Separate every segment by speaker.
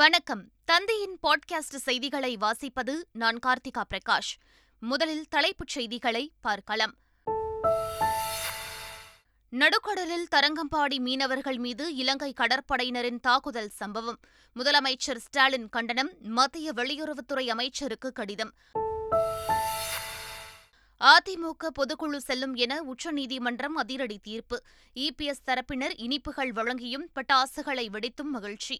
Speaker 1: வணக்கம் தந்தையின் பாட்காஸ்ட் செய்திகளை வாசிப்பது நான் கார்த்திகா பிரகாஷ் முதலில் தலைப்புச் செய்திகளை பார்க்கலாம் நடுக்கடலில் தரங்கம்பாடி மீனவர்கள் மீது இலங்கை கடற்படையினரின் தாக்குதல் சம்பவம் முதலமைச்சர் ஸ்டாலின் கண்டனம் மத்திய வெளியுறவுத்துறை அமைச்சருக்கு கடிதம் அதிமுக பொதுக்குழு செல்லும் என உச்சநீதிமன்றம் அதிரடி தீர்ப்பு இபிஎஸ் தரப்பினர் இனிப்புகள் வழங்கியும் பட்டாசுகளை வெடித்தும் மகிழ்ச்சி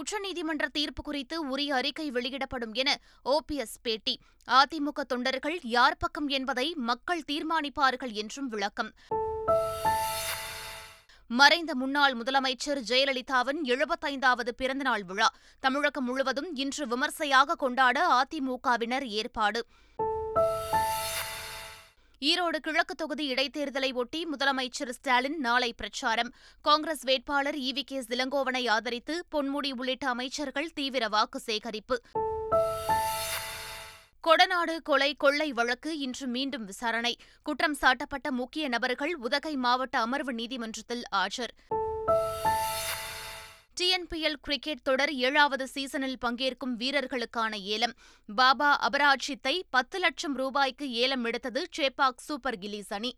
Speaker 1: உச்சநீதிமன்ற தீர்ப்பு குறித்து உரிய அறிக்கை வெளியிடப்படும் என ஓபிஎஸ் பேட்டி அதிமுக தொண்டர்கள் யார் பக்கம் என்பதை மக்கள் தீர்மானிப்பார்கள் என்றும் விளக்கம் மறைந்த முன்னாள் முதலமைச்சர் ஜெயலலிதாவின் எழுபத்தைந்தாவது பிறந்தநாள் விழா தமிழகம் முழுவதும் இன்று விமர்சையாக கொண்டாட அதிமுகவினர் ஏற்பாடு ஈரோடு கிழக்கு தொகுதி இடைத்தேர்தலை ஒட்டி முதலமைச்சர் ஸ்டாலின் நாளை பிரச்சாரம் காங்கிரஸ் வேட்பாளர் இ வி கே இளங்கோவனை ஆதரித்து பொன்முடி உள்ளிட்ட அமைச்சர்கள் தீவிர வாக்கு சேகரிப்பு கொடநாடு கொலை கொள்ளை வழக்கு இன்று மீண்டும் விசாரணை குற்றம் சாட்டப்பட்ட முக்கிய நபர்கள் உதகை மாவட்ட அமர்வு நீதிமன்றத்தில் ஆஜர் டிஎன்பிஎல் கிரிக்கெட் தொடர் ஏழாவது சீசனில் பங்கேற்கும் வீரர்களுக்கான ஏலம் பாபா அபராஜித்தை பத்து லட்சம் ரூபாய்க்கு ஏலம் எடுத்தது சேப்பாக் சூப்பர் கில்லீஸ் அணி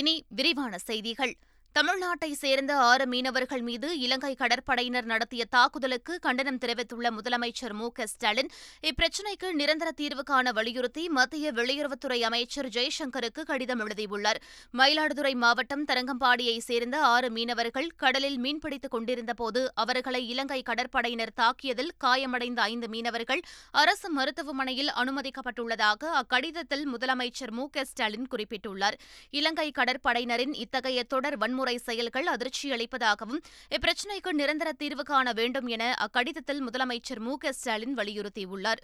Speaker 1: இனி விரிவான செய்திகள் தமிழ்நாட்டை சேர்ந்த ஆறு மீனவர்கள் மீது இலங்கை கடற்படையினர் நடத்திய தாக்குதலுக்கு கண்டனம் தெரிவித்துள்ள முதலமைச்சர் மு க ஸ்டாலின் இப்பிரச்சினைக்கு நிரந்தர தீர்வு காண வலியுறுத்தி மத்திய வெளியுறவுத்துறை அமைச்சர் ஜெய்சங்கருக்கு கடிதம் எழுதியுள்ளார் மயிலாடுதுறை மாவட்டம் தரங்கம்பாடியை சேர்ந்த ஆறு மீனவர்கள் கடலில் மீன்பிடித்துக் கொண்டிருந்தபோது அவர்களை இலங்கை கடற்படையினர் தாக்கியதில் காயமடைந்த ஐந்து மீனவர்கள் அரசு மருத்துவமனையில் அனுமதிக்கப்பட்டுள்ளதாக அக்கடிதத்தில் முதலமைச்சர் மு க ஸ்டாலின் குறிப்பிட்டுள்ளார் இலங்கை கடற்படையினரின் இத்தகைய தொடர் வன்முறை செயல்கள் அதிர்ச்சியளிப்பதாகவும் இப்பிரச்சினைக்கு நிரந்தர தீர்வு காண வேண்டும் என அக்கடிதத்தில் முதலமைச்சர் மு க ஸ்டாலின் வலியுறுத்தியுள்ளார்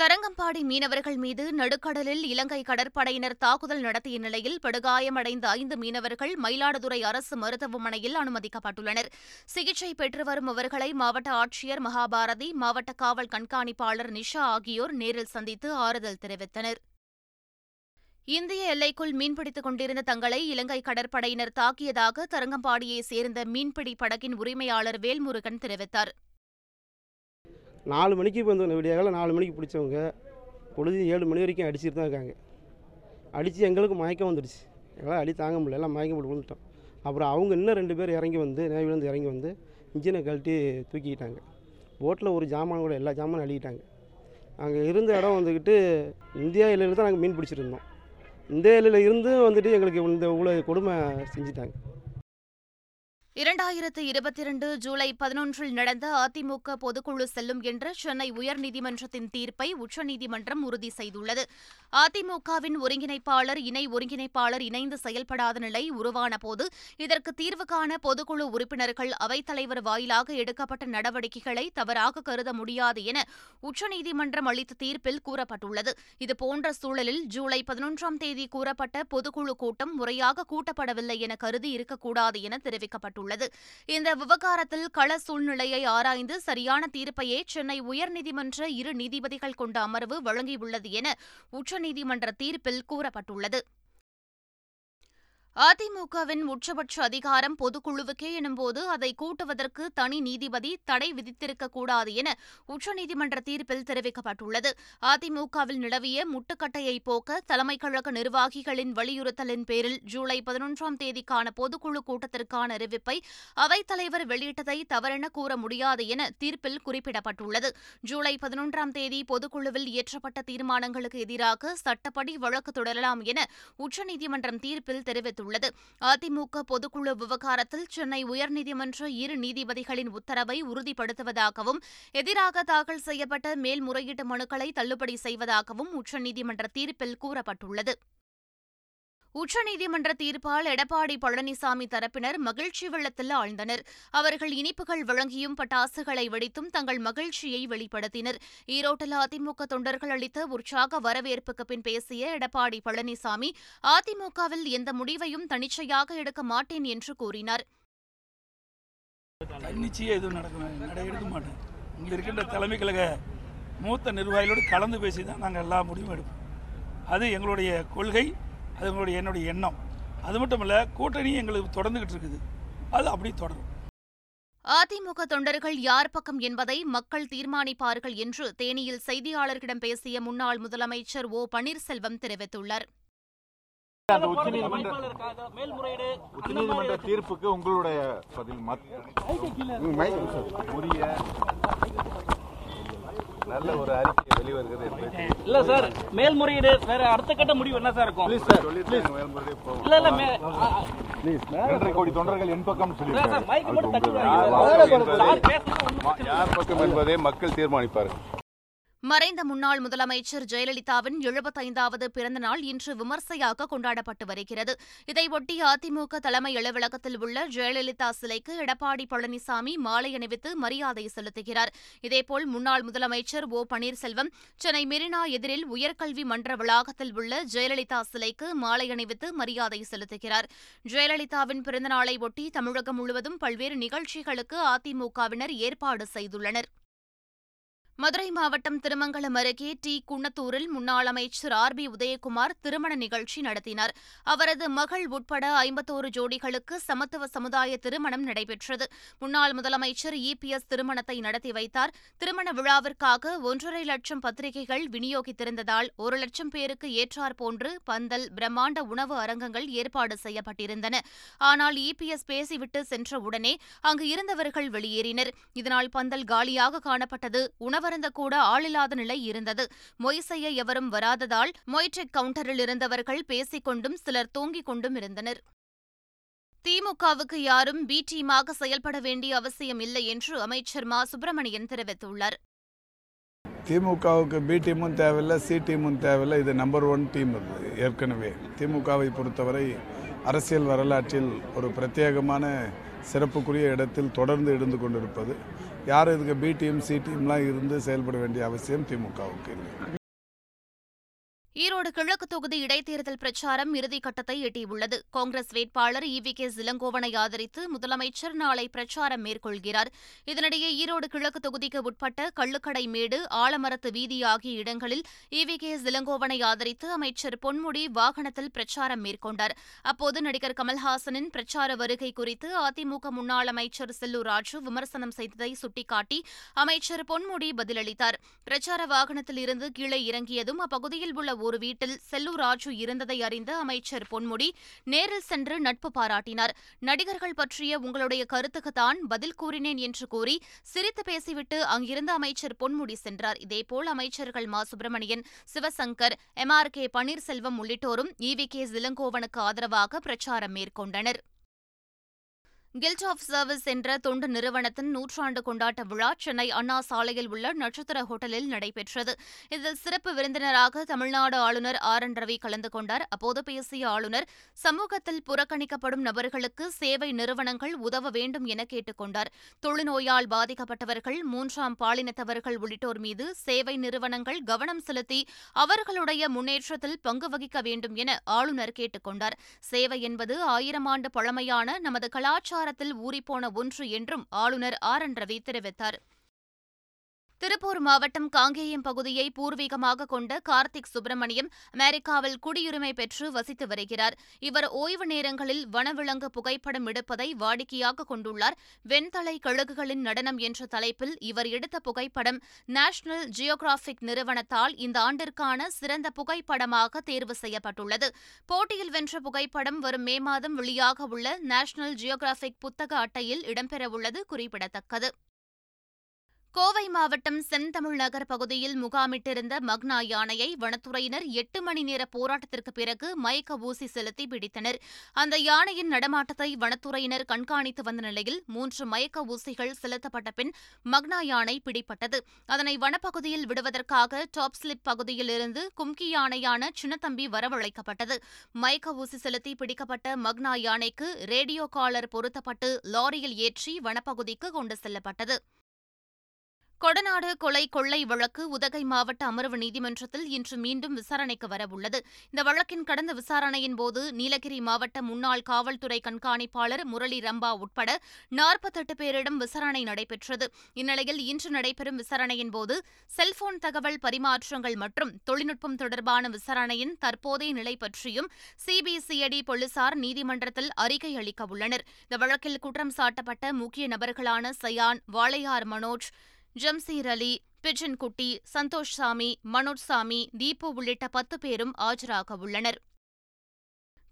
Speaker 1: தரங்கம்பாடி மீனவர்கள் மீது நடுக்கடலில் இலங்கை கடற்படையினர் தாக்குதல் நடத்திய நிலையில் படுகாயமடைந்த ஐந்து மீனவர்கள் மயிலாடுதுறை அரசு மருத்துவமனையில் அனுமதிக்கப்பட்டுள்ளனர் சிகிச்சை பெற்று வரும் அவர்களை மாவட்ட ஆட்சியர் மகாபாரதி மாவட்ட காவல் கண்காணிப்பாளர் நிஷா ஆகியோர் நேரில் சந்தித்து ஆறுதல் தெரிவித்தனா் இந்திய எல்லைக்குள் மீன்பிடித்துக் கொண்டிருந்த தங்களை இலங்கை கடற்படையினர் தாக்கியதாக தரங்கம்பாடியை சேர்ந்த மீன்பிடி படகின் உரிமையாளர் வேல்முருகன் தெரிவித்தார்
Speaker 2: நாலு மணிக்கு வந்து விடியாவில் நாலு மணிக்கு பிடிச்சவங்க பொழுது ஏழு மணி வரைக்கும் அடிச்சுட்டு தான் இருக்காங்க அடித்து எங்களுக்கு மயக்கம் வந்துடுச்சு எங்களால் அடி தாங்க முடியல எல்லாம் மயக்கம் போட்டு விழுந்துட்டோம் அப்புறம் அவங்க இன்னும் ரெண்டு பேர் இறங்கி வந்து நேவிலேருந்து இறங்கி வந்து இன்ஜினை கழட்டி தூக்கிக்கிட்டாங்க போட்டில் ஒரு ஜாமான் கூட எல்லா ஜாமானும் அழுகிட்டாங்க அங்கே இருந்த இடம் வந்துக்கிட்டு இந்தியா எல்லையில் தான் நாங்கள் மீன் பிடிச்சிருந்தோம் இந்த இதில் இருந்தும் வந்துட்டு எங்களுக்கு இந்த இவ்வளோ கொடுமை செஞ்சுட்டாங்க
Speaker 1: இரண்டாயிரத்து இருபத்தி இரண்டு ஜூலை பதினொன்றில் நடந்த அதிமுக பொதுக்குழு செல்லும் என்ற சென்னை உயர்நீதிமன்றத்தின் தீர்ப்பை உச்சநீதிமன்றம் உறுதி செய்துள்ளது அதிமுகவின் ஒருங்கிணைப்பாளர் இணை ஒருங்கிணைப்பாளர் இணைந்து செயல்படாத நிலை உருவான போது இதற்கு தீர்வு காண பொதுக்குழு உறுப்பினர்கள் அவைத்தலைவர் வாயிலாக எடுக்கப்பட்ட நடவடிக்கைகளை தவறாக கருத முடியாது என உச்சநீதிமன்றம் அளித்த தீர்ப்பில் கூறப்பட்டுள்ளது இதுபோன்ற சூழலில் ஜூலை பதினொன்றாம் தேதி கூறப்பட்ட பொதுக்குழு கூட்டம் முறையாக கூட்டப்படவில்லை என கருதி இருக்கக்கூடாது என தெரிவிக்கப்பட்டுள்ளது உள்ளது இந்த விவகாரத்தில் கள சூழ்நிலையை ஆராய்ந்து சரியான தீர்ப்பையே சென்னை உயர்நீதிமன்ற இரு நீதிபதிகள் கொண்ட அமர்வு வழங்கியுள்ளது என உச்சநீதிமன்ற தீர்ப்பில் கூறப்பட்டுள்ளது அதிமுகவின் உச்சபட்ச அதிகாரம் பொதுக்குழுவுக்கே எனும்போது அதை கூட்டுவதற்கு தனி நீதிபதி தடை விதித்திருக்கக்கூடாது என உச்சநீதிமன்ற தீர்ப்பில் தெரிவிக்கப்பட்டுள்ளது அதிமுகவில் நிலவிய முட்டுக்கட்டையை போக்க தலைமை கழக நிர்வாகிகளின் வலியுறுத்தலின் பேரில் ஜூலை பதினொன்றாம் தேதிக்கான பொதுக்குழு கூட்டத்திற்கான அறிவிப்பை அவைத்தலைவர் வெளியிட்டதை தவறென கூற முடியாது என தீர்ப்பில் குறிப்பிடப்பட்டுள்ளது ஜூலை பதினொன்றாம் தேதி பொதுக்குழுவில் இயற்றப்பட்ட தீர்மானங்களுக்கு எதிராக சட்டப்படி வழக்கு தொடரலாம் என உச்சநீதிமன்றம் தீர்ப்பில் தெரிவித்துள்ளது தெரிவித்துள்ளது அதிமுக பொதுக்குழு விவகாரத்தில் சென்னை உயர்நீதிமன்ற இரு நீதிபதிகளின் உத்தரவை உறுதிப்படுத்துவதாகவும் எதிராக தாக்கல் செய்யப்பட்ட மேல்முறையீட்டு மனுக்களை தள்ளுபடி செய்வதாகவும் உச்சநீதிமன்ற தீர்ப்பில் கூறப்பட்டுள்ளது உச்சநீதிமன்ற தீர்ப்பால் எடப்பாடி பழனிசாமி தரப்பினர் மகிழ்ச்சி வெள்ளத்தில் ஆழ்ந்தனர் அவர்கள் இனிப்புகள் வழங்கியும் பட்டாசுகளை வெடித்தும் தங்கள் மகிழ்ச்சியை வெளிப்படுத்தினர் ஈரோட்டில் அதிமுக தொண்டர்கள் அளித்த உற்சாக வரவேற்புக்கு பின் பேசிய எடப்பாடி பழனிசாமி அதிமுகவில் எந்த முடிவையும் தனிச்சையாக எடுக்க மாட்டேன் என்று கூறினார் எதுவும் மூத்த நிர்வாகிகளோடு கலந்து பேசி தான் நாங்கள் எல்லா முடிவும் எடுப்போம் அது எங்களுடைய கொள்கை அது உங்களுடைய என்னுடைய எண்ணம் அது மட்டும் இல்லை கூட்டணி எங்களுக்கு தொடர்ந்துகிட்டு இருக்குது அது அப்படி தொடரும் அதிமுக தொண்டர்கள் யார் பக்கம் என்பதை மக்கள் தீர்மானிப்பார்கள் என்று தேனியில் செய்தியாளர்களிடம் பேசிய முன்னாள் முதலமைச்சர் ஓ பன்னீர்செல்வம்
Speaker 3: தெரிவித்துள்ளார் உச்சநீதிமன்ற தீர்ப்புக்கு உங்களுடைய பதில் நல்ல ஒரு அறிக்கை வெளிவருகிறது இல்ல
Speaker 4: சார் மேல்முறையீடு வேற அடுத்த கட்ட முடிவு என்ன சார் இருக்கும் ப்ளீஸ் சார் ப்ளீஸ் மேல்முறையீடு போகும் இல்ல இல்ல
Speaker 5: தொண்டர்கள் என் சொல்லி சார் யார் பக்கம் என்பதை மக்கள் தீர்மானிப்பார்கள்
Speaker 1: மறைந்த முன்னாள் முதலமைச்சர் ஜெயலலிதாவின் எழுபத்தைந்தாவது பிறந்த நாள் இன்று விமர்சையாக கொண்டாடப்பட்டு வருகிறது இதையொட்டி அதிமுக தலைமை அலுவலகத்தில் உள்ள ஜெயலலிதா சிலைக்கு எடப்பாடி பழனிசாமி மாலை அணிவித்து மரியாதை செலுத்துகிறார் இதேபோல் முன்னாள் முதலமைச்சர் ஓ பன்னீர்செல்வம் சென்னை மெரினா எதிரில் உயர்கல்வி மன்ற வளாகத்தில் உள்ள ஜெயலலிதா சிலைக்கு மாலை அணிவித்து மரியாதை செலுத்துகிறார் ஜெயலலிதாவின் பிறந்தநாளை ஒட்டி தமிழகம் முழுவதும் பல்வேறு நிகழ்ச்சிகளுக்கு அதிமுகவினர் ஏற்பாடு செய்துள்ளனர் மதுரை மாவட்டம் திருமங்கலம் அருகே டி குன்னத்தூரில் முன்னாள் அமைச்சர் ஆர் பி உதயகுமார் திருமண நிகழ்ச்சி நடத்தினார் அவரது மகள் உட்பட ஐம்பத்தோரு ஜோடிகளுக்கு சமத்துவ சமுதாய திருமணம் நடைபெற்றது முன்னாள் முதலமைச்சர் எஸ் திருமணத்தை நடத்தி வைத்தார் திருமண விழாவிற்காக ஒன்றரை லட்சம் பத்திரிகைகள் விநியோகித்திருந்ததால் ஒரு லட்சம் பேருக்கு ஏற்றார் போன்று பந்தல் பிரம்மாண்ட உணவு அரங்கங்கள் ஏற்பாடு செய்யப்பட்டிருந்தன ஆனால் இபிஎஸ் பேசிவிட்டு சென்ற உடனே அங்கு இருந்தவர்கள் வெளியேறினர் இதனால் பந்தல் காலியாக காணப்பட்டது உணவு உணவருந்த கூட ஆளில்லாத நிலை இருந்தது மொய் செய்ய எவரும் வராததால் மொய்டெக் கவுண்டரில் இருந்தவர்கள் பேசிக் கொண்டும் சிலர் தூங்கிக் கொண்டும் இருந்தனர் திமுகவுக்கு யாரும் பி டீமாக செயல்பட வேண்டிய அவசியம் இல்லை என்று அமைச்சர் மா சுப்பிரமணியன் தெரிவித்துள்ளார் திமுகவுக்கு பி டீமும் தேவையில்லை சி
Speaker 6: டீமும் தேவையில்லை இது நம்பர் ஒன் டீம் இது ஏற்கனவே திமுகவை பொறுத்தவரை அரசியல் வரலாற்றில் ஒரு பிரத்யேகமான சிறப்புக்குரிய இடத்தில் தொடர்ந்து எழுந்து கொண்டிருப்பது யாரும் இதுக்கு பி டீம் சி டீம்லாம் இருந்து செயல்பட வேண்டிய அவசியம் திமுகவுக்கு இல்லை
Speaker 1: ஈரோடு கிழக்கு தொகுதி இடைத்தேர்தல் பிரச்சாரம் இறுதிக்கட்டத்தை எட்டியுள்ளது காங்கிரஸ் வேட்பாளர் இ வி கே இளங்கோவனை ஆதரித்து முதலமைச்சர் நாளை பிரச்சாரம் மேற்கொள்கிறார் இதனிடையே ஈரோடு கிழக்கு தொகுதிக்கு உட்பட்ட கள்ளுக்கடை மேடு ஆலமரத்து வீதி ஆகிய இடங்களில் இ வி கே இளங்கோவனை ஆதரித்து அமைச்சர் பொன்முடி வாகனத்தில் பிரச்சாரம் மேற்கொண்டார் அப்போது நடிகர் கமல்ஹாசனின் பிரச்சார வருகை குறித்து அதிமுக முன்னாள் அமைச்சர் செல்லூர் ராஜு விமர்சனம் செய்ததை சுட்டிக்காட்டி அமைச்சர் பொன்முடி பதிலளித்தார் பிரச்சார வாகனத்தில் இருந்து கீழே இறங்கியதும் அப்பகுதியில் உள்ள ஒரு வீடு வீட்டில் செல்லூர் ராஜு இருந்ததை அறிந்த அமைச்சர் பொன்முடி நேரில் சென்று நட்பு பாராட்டினார் நடிகர்கள் பற்றிய உங்களுடைய கருத்துக்கு தான் பதில் கூறினேன் என்று கூறி சிரித்து பேசிவிட்டு அங்கிருந்த அமைச்சர் பொன்முடி சென்றார் இதேபோல் அமைச்சர்கள் Ma Subramanian Sivasankar M R K Panneerselvam உள்ளிட்டோரும் இவி கே இளங்கோவனுக்கு ஆதரவாக பிரச்சாரம் மேற்கொண்டனர் கில்ட் ஆஃப் சர்வீஸ் என்ற தொண்டு நிறுவனத்தின் நூற்றாண்டு கொண்டாட்ட விழா சென்னை அண்ணா சாலையில் உள்ள நட்சத்திர ஹோட்டலில் நடைபெற்றது இதில் சிறப்பு விருந்தினராக தமிழ்நாடு ஆளுநர் ஆர் என் ரவி கலந்து கொண்டார் அப்போது பேசிய ஆளுநர் சமூகத்தில் புறக்கணிக்கப்படும் நபர்களுக்கு சேவை நிறுவனங்கள் உதவ வேண்டும் என கேட்டுக் கொண்டார் தொழுநோயால் பாதிக்கப்பட்டவர்கள் மூன்றாம் பாலினத்தவர்கள் உள்ளிட்டோர் மீது சேவை நிறுவனங்கள் கவனம் செலுத்தி அவர்களுடைய முன்னேற்றத்தில் பங்கு வகிக்க வேண்டும் என ஆளுநர் கேட்டுக் கொண்டார் சேவை என்பது ஆயிரம் ஆண்டு பழமையான நமது கலாச்சார விவகாரத்தில் ஊறிப்போன ஒன்று என்றும் ஆளுநர் ஆர் என் ரவி தெரிவித்தார் திருப்பூர் மாவட்டம் காங்கேயம் பகுதியை பூர்வீகமாக கொண்ட கார்த்திக் சுப்பிரமணியம் அமெரிக்காவில் குடியுரிமை பெற்று வசித்து வருகிறார் இவர் ஓய்வு நேரங்களில் வனவிலங்கு புகைப்படம் எடுப்பதை வாடிக்கையாக கொண்டுள்ளார் வெண்தலை கழுகுகளின் நடனம் என்ற தலைப்பில் இவர் எடுத்த புகைப்படம் நேஷனல் ஜியோகிராபிக் நிறுவனத்தால் இந்த ஆண்டிற்கான சிறந்த புகைப்படமாக தேர்வு செய்யப்பட்டுள்ளது போட்டியில் வென்ற புகைப்படம் வரும் மே மாதம் வெளியாக உள்ள நேஷனல் ஜியோகிராபிக் புத்தக அட்டையில் இடம்பெறவுள்ளது குறிப்பிடத்தக்கது கோவை மாவட்டம் செந்தமிழ் நகர் பகுதியில் முகாமிட்டிருந்த மக்னா யானையை வனத்துறையினர் எட்டு மணி நேர போராட்டத்திற்கு பிறகு மயக்க ஊசி செலுத்தி பிடித்தனர் அந்த யானையின் நடமாட்டத்தை வனத்துறையினர் கண்காணித்து வந்த நிலையில் மூன்று மயக்க ஊசிகள் செலுத்தப்பட்ட பின் மக்னா யானை பிடிப்பட்டது அதனை வனப்பகுதியில் விடுவதற்காக டாப் ஸ்லிப் பகுதியிலிருந்து கும்கி யானையான சின்னத்தம்பி வரவழைக்கப்பட்டது மயக்க ஊசி செலுத்தி பிடிக்கப்பட்ட மக்னா யானைக்கு ரேடியோ காலர் பொருத்தப்பட்டு லாரியில் ஏற்றி வனப்பகுதிக்கு கொண்டு செல்லப்பட்டது கொடநாடு கொலை கொள்ளை வழக்கு உதகை மாவட்ட அமர்வு நீதிமன்றத்தில் இன்று மீண்டும் விசாரணைக்கு வரவுள்ளது இந்த வழக்கின் கடந்த விசாரணையின் போது நீலகிரி மாவட்ட முன்னாள் காவல்துறை கண்காணிப்பாளர் முரளி ரம்பா உட்பட நாற்பத்தெட்டு பேரிடம் விசாரணை நடைபெற்றது இந்நிலையில் இன்று நடைபெறும் விசாரணையின் போது செல்போன் தகவல் பரிமாற்றங்கள் மற்றும் தொழில்நுட்பம் தொடர்பான விசாரணையின் தற்போதைய நிலை பற்றியும் சிபிசிஐடி போலீசார் நீதிமன்றத்தில் அறிக்கை அளிக்க உள்ளனர் இந்த வழக்கில் குற்றம் சாட்டப்பட்ட முக்கிய நபர்களான சயான் வாளையார் மனோஜ் ஜம்சீர் அலி பிஜன்குட்டி சந்தோஷ் சாமி மனோஜ் சாமி தீபு உள்ளிட்ட பத்து பேரும் ஆஜராக உள்ளனர்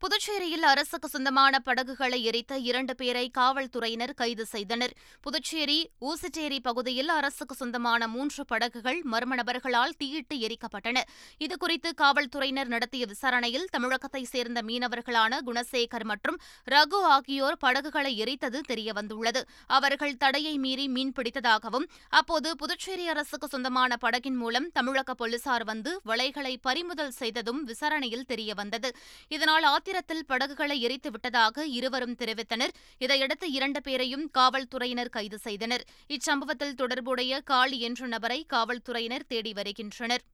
Speaker 1: புதுச்சேரியில் அரசுக்கு சொந்தமான படகுகளை எரித்த இரண்டு பேரை காவல்துறையினர் கைது செய்தனர் புதுச்சேரி ஊசிட்டேரி பகுதியில் அரசுக்கு சொந்தமான மூன்று படகுகள் மர்ம நபர்களால் தீயிட்டு எரிக்கப்பட்டன இதுகுறித்து காவல்துறையினர் நடத்திய விசாரணையில் தமிழகத்தைச் சேர்ந்த மீனவர்களான குணசேகர் மற்றும் ரகு ஆகியோர் படகுகளை எரித்தது தெரியவந்துள்ளது அவர்கள் தடையை மீறி மீன் பிடித்ததாகவும் அப்போது புதுச்சேரி அரசுக்கு சொந்தமான படகின் மூலம் தமிழக போலீசார் வந்து வலைகளை பறிமுதல் செய்ததும் விசாரணையில் தெரியவந்தது இதனால் ஆத்திரத்தில் படகுகளை எரித்து விட்டதாக இருவரும் தெரிவித்தனர் இதையடுத்து இரண்டு பேரையும் காவல்துறையினர் கைது செய்தனர் இச்சம்பவத்தில் தொடர்புடைய காளி என்ற நபரை காவல்துறையினர் தேடி வருகின்றனர்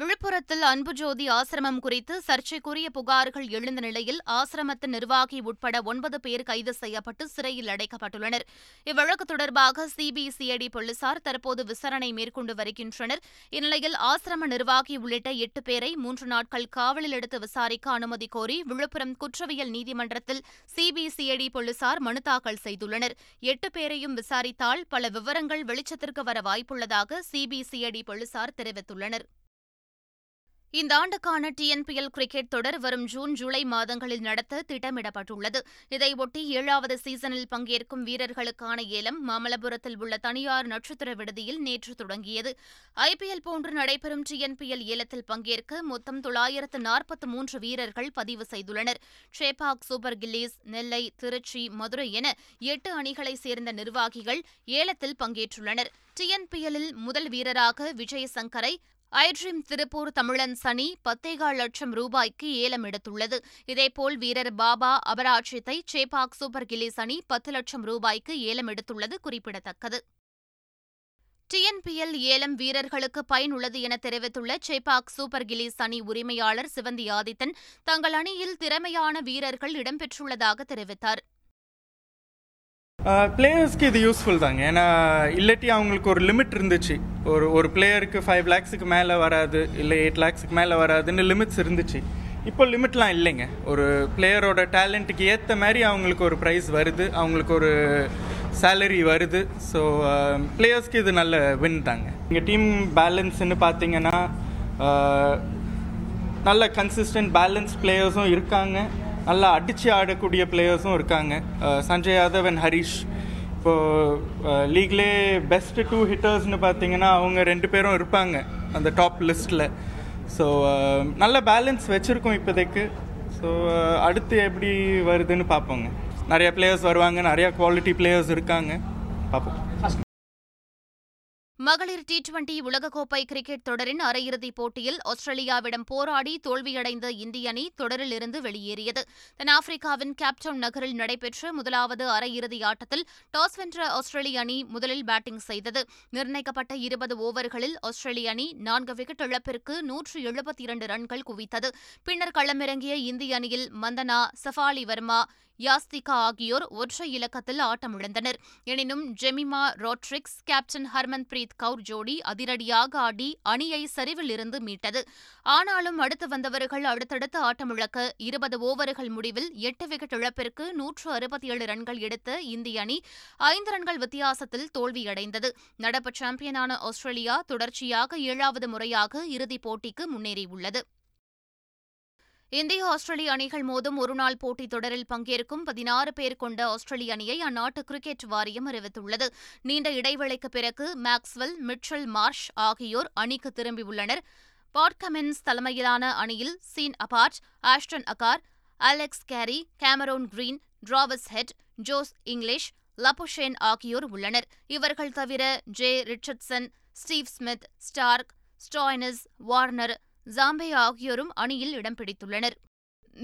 Speaker 1: விழுப்புரத்தில் அன்புஜோதி ஆசிரமம் குறித்து சர்ச்சைக்குரிய புகார்கள் எழுந்த நிலையில் ஆசிரமத்தின் நிர்வாகி உட்பட ஒன்பது பேர் கைது செய்யப்பட்டு சிறையில் அடைக்கப்பட்டுள்ளனர் இவ்வழக்கு தொடர்பாக சிபிசிஐடி போலீசார் தற்போது விசாரணை மேற்கொண்டு வருகின்றனர் இந்நிலையில் ஆசிரம நிர்வாகி உள்ளிட்ட எட்டு பேரை மூன்று நாட்கள் காவலில் எடுத்து விசாரிக்க அனுமதி கோரி விழுப்புரம் குற்றவியல் நீதிமன்றத்தில் சிபிசிஐடி போலீசார் மனு தாக்கல் செய்துள்ளனர் எட்டு பேரையும் விசாரித்தால் பல விவரங்கள் வெளிச்சத்திற்கு வர வாய்ப்புள்ளதாக சிபிசிஐடி போலீசார் தெரிவித்துள்ளனர் இந்த ஆண்டுக்கான டிஎன்பிஎல் கிரிக்கெட் தொடர் வரும் ஜூன் ஜூலை மாதங்களில் நடத்த திட்டமிடப்பட்டுள்ளது இதையொட்டி ஏழாவது சீசனில் பங்கேற்கும் வீரர்களுக்கான ஏலம் மாமல்லபுரத்தில் உள்ள தனியார் நட்சத்திர விடுதியில் நேற்று தொடங்கியது ஐபிஎல் போன்று நடைபெறும் டிஎன்பிஎல் ஏலத்தில் பங்கேற்க மொத்தம் தொள்ளாயிரத்து நாற்பத்து மூன்று வீரர்கள் பதிவு செய்துள்ளனர் ஷேபாக் சூப்பர் கில்லிஸ் நெல்லை திருச்சி மதுரை என எட்டு அணிகளைச் சேர்ந்த நிர்வாகிகள் ஏலத்தில் பங்கேற்றுள்ளனர் டிஎன்பிஎல்லில் முதல் வீரராக விஜய் சங்கரை ஐட்ரீம் திருப்பூர் தமிழன் சனி பத்தேகால் லட்சம் ரூபாய்க்கு ஏலம் எடுத்துள்ளது இதேபோல் வீரர் பாபா அபராஜித்தை சேபாக் சூப்பர் கில்லிஸ் அணி பத்து லட்சம் ரூபாய்க்கு ஏலம் எடுத்துள்ளது குறிப்பிடத்தக்கது டிஎன்பிஎல் ஏலம் வீரர்களுக்கு பயனுள்ளது என தெரிவித்துள்ள சேபாக் சூப்பர் கிலிஸ் அணி உரிமையாளர் சிவந்தி ஆதித்தன் தங்கள் அணியில் திறமையான வீரர்கள் இடம்பெற்றுள்ளதாக தெரிவித்தார்
Speaker 7: பிளேயர்ஸ்க்கு இது யூஸ்ஃபுல் தாங்க ஏன்னா இல்லாட்டி அவங்களுக்கு ஒரு லிமிட் இருந்துச்சு ஒரு ஒரு பிளேயருக்கு ஃபைவ் லேக்ஸுக்கு மேலே வராது இல்லை எயிட் லேக்ஸுக்கு மேலே வராதுன்னு லிமிட்ஸ் இருந்துச்சு இப்போ லிமிட்லாம் இல்லைங்க ஒரு பிளேயரோட டேலண்ட்டுக்கு ஏற்ற மாதிரி அவங்களுக்கு ஒரு ப்ரைஸ் வருது அவங்களுக்கு ஒரு சேலரி வருது ஸோ பிளேயர்ஸ்க்கு இது நல்ல வின் தாங்க எங்கள் டீம் பேலன்ஸ்ன்னு பார்த்தீங்கன்னா நல்ல கன்சிஸ்டன்ட் பேலன்ஸ் பிளேயர்ஸும் இருக்காங்க நல்லா அடித்து ஆடக்கூடிய பிளேயர்ஸும் இருக்காங்க சஞ்சய் யாதவ் அண்ட் ஹரீஷ் இப்போது லீக்லே பெஸ்ட்டு டூ ஹிட்டர்ஸ்னு பார்த்தீங்கன்னா அவங்க ரெண்டு பேரும் இருப்பாங்க அந்த டாப் லிஸ்ட்டில் ஸோ நல்ல பேலன்ஸ் வச்சுருக்கோம் இப்போதைக்கு ஸோ அடுத்து எப்படி வருதுன்னு பார்ப்போங்க நிறையா பிளேயர்ஸ் வருவாங்க நிறையா குவாலிட்டி பிளேயர்ஸ் இருக்காங்க பார்ப்போம் மகளிர் டி டுவெண்டி உலகக்கோப்பை கிரிக்கெட் தொடரின் அரையிறுதிப் போட்டியில் ஆஸ்திரேலியாவிடம் போராடி தோல்வியடைந்த இந்திய அணி தொடரிலிருந்து வெளியேறியது தென்னாப்பிரிக்காவின் கேப்டவுன் நகரில் நடைபெற்ற முதலாவது அரையிறுதி ஆட்டத்தில் டாஸ் வென்ற ஆஸ்திரேலிய அணி முதலில் பேட்டிங் செய்தது நிர்ணயிக்கப்பட்ட இருபது ஓவர்களில் ஆஸ்திரேலிய அணி நான்கு விக்கெட் இழப்பிற்கு நூற்று எழுபத்தி இரண்டு ரன்கள் குவித்தது பின்னர் களமிறங்கிய இந்திய அணியில் மந்தனா சஃபாலி வர்மா யாஸ்திகா ஆகியோர் ஒற்றை இலக்கத்தில் ஆட்டமிழந்தனர் எனினும் ஜெமிமா ரோட்ரிக்ஸ் கேப்டன் ஹர்மன் பிரீத் கவுர் ஜோடி அதிரடியாக ஆடி அணியை சரிவில் இருந்து மீட்டது ஆனாலும் அடுத்து வந்தவர்கள் அடுத்தடுத்து ஆட்டமிழக்க இருபது ஓவர்கள் முடிவில் எட்டு விக்கெட் இழப்பிற்கு நூற்று அறுபத்தி ஏழு ரன்கள் எடுத்த இந்திய அணி ஐந்து ரன்கள் வித்தியாசத்தில் தோல்வியடைந்தது நடப்பு சாம்பியனான ஆஸ்திரேலியா தொடர்ச்சியாக ஏழாவது முறையாக இறுதிப் போட்டிக்கு முன்னேறியுள்ளது இந்திய ஆஸ்திரேலிய அணிகள் மோதும் ஒருநாள் போட்டித் தொடரில் பங்கேற்கும் பதினாறு பேர் கொண்ட ஆஸ்திரேலிய அணியை அந்நாட்டு கிரிக்கெட் வாரியம் அறிவித்துள்ளது நீண்ட இடைவெளிக்கு பிறகு மேக்ஸ்வெல் மிட்சல் மார்ஷ் ஆகியோர் அணிக்கு திரும்பியுள்ளனர் பாட் கமின்ஸ் தலைமையிலான அணியில் Sean Abbott Ashton Agar Alex Carey Cameron Green Travis Head Josh Inglis Labuschagne ஆகியோர் உள்ளனர் இவர்கள் தவிர Jhye Richardson Steve Smith Starc Stoinis Warner Zampa ஆகியோரும் அணியில் இடம் பிடித்துள்ளனர்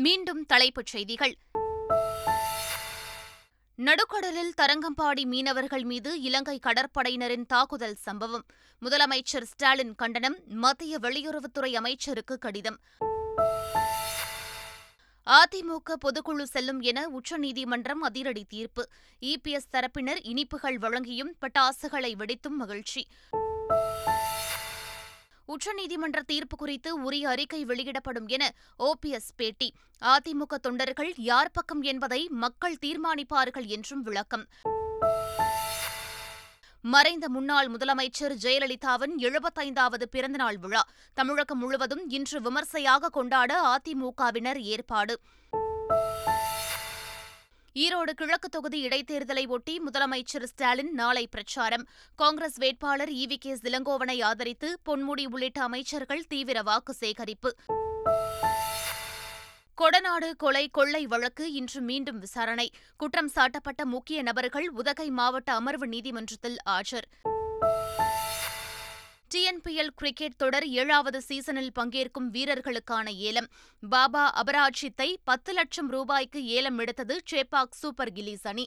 Speaker 7: மீண்டும் தலைப்புச் செய்திகள் நடுக்கடலில் தரங்கம்பாடி மீனவர்கள் மீது இலங்கை கடற்படையினரின் தாக்குதல் சம்பவம் முதலமைச்சர் ஸ்டாலின் கண்டனம் மத்திய வெளியுறவுத்துறை அமைச்சருக்கு கடிதம் அதிமுக பொதுக்குழு செல்லும் என உச்சநீதிமன்றம் அதிரடி தீர்ப்பு இபிஎஸ் தரப்பினர் இனிப்புகள் வழங்கியும் பட்டாசுகளை வெடித்தும் மகிழ்ச்சி உச்சநீதிமன்ற தீர்ப்பு குறித்து உரிய அறிக்கை வெளியிடப்படும் என ஓபிஎஸ் பேட்டி அதிமுக தொண்டர்கள் யார் பக்கம் என்பதை மக்கள் தீர்மானிப்பார்கள் என்றும் விளக்கம் மறைந்த முன்னாள் முதலமைச்சர் ஜெயலலிதாவின் எழுபத்தைந்தாவது பிறந்தநாள் விழா தமிழகம் முழுவதும் இன்று விமர்சையாக கொண்டாட அதிமுகவினர் ஏற்பாடு ஈரோடு கிழக்கு தொகுதி இடைத்தேர்தலை ஒட்டி முதலமைச்சர் ஸ்டாலின் நாளை பிரச்சாரம் காங்கிரஸ் வேட்பாளர் இவி கே சிலங்கோவனை ஆதரித்து பொன்முடி உள்ளிட்ட அமைச்சர்கள் தீவிர வாக்கு சேகரிப்பு கொடநாடு கொலை கொள்ளை வழக்கு இன்று மீண்டும் விசாரணை குற்றம் சாட்டப்பட்ட முக்கிய நபர்கள் உதகை மாவட்ட அமர்வு நீதிமன்றத்தில் ஆஜர் டிஎன்பிஎல் கிரிக்கெட் தொடர் ஏழாவது சீசனில் பங்கேற்கும் வீரர்களுக்கான ஏலம் பாபா அபராஜித்தை பத்து லட்சம் ரூபாய்க்கு ஏலம் எடுத்தது சேப்பாக் சூப்பர் கிலீஸ் அணி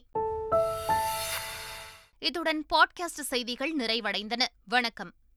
Speaker 7: இத்துடன் பாட்காஸ்ட் செய்திகள் நிறைவடைந்தன வணக்கம்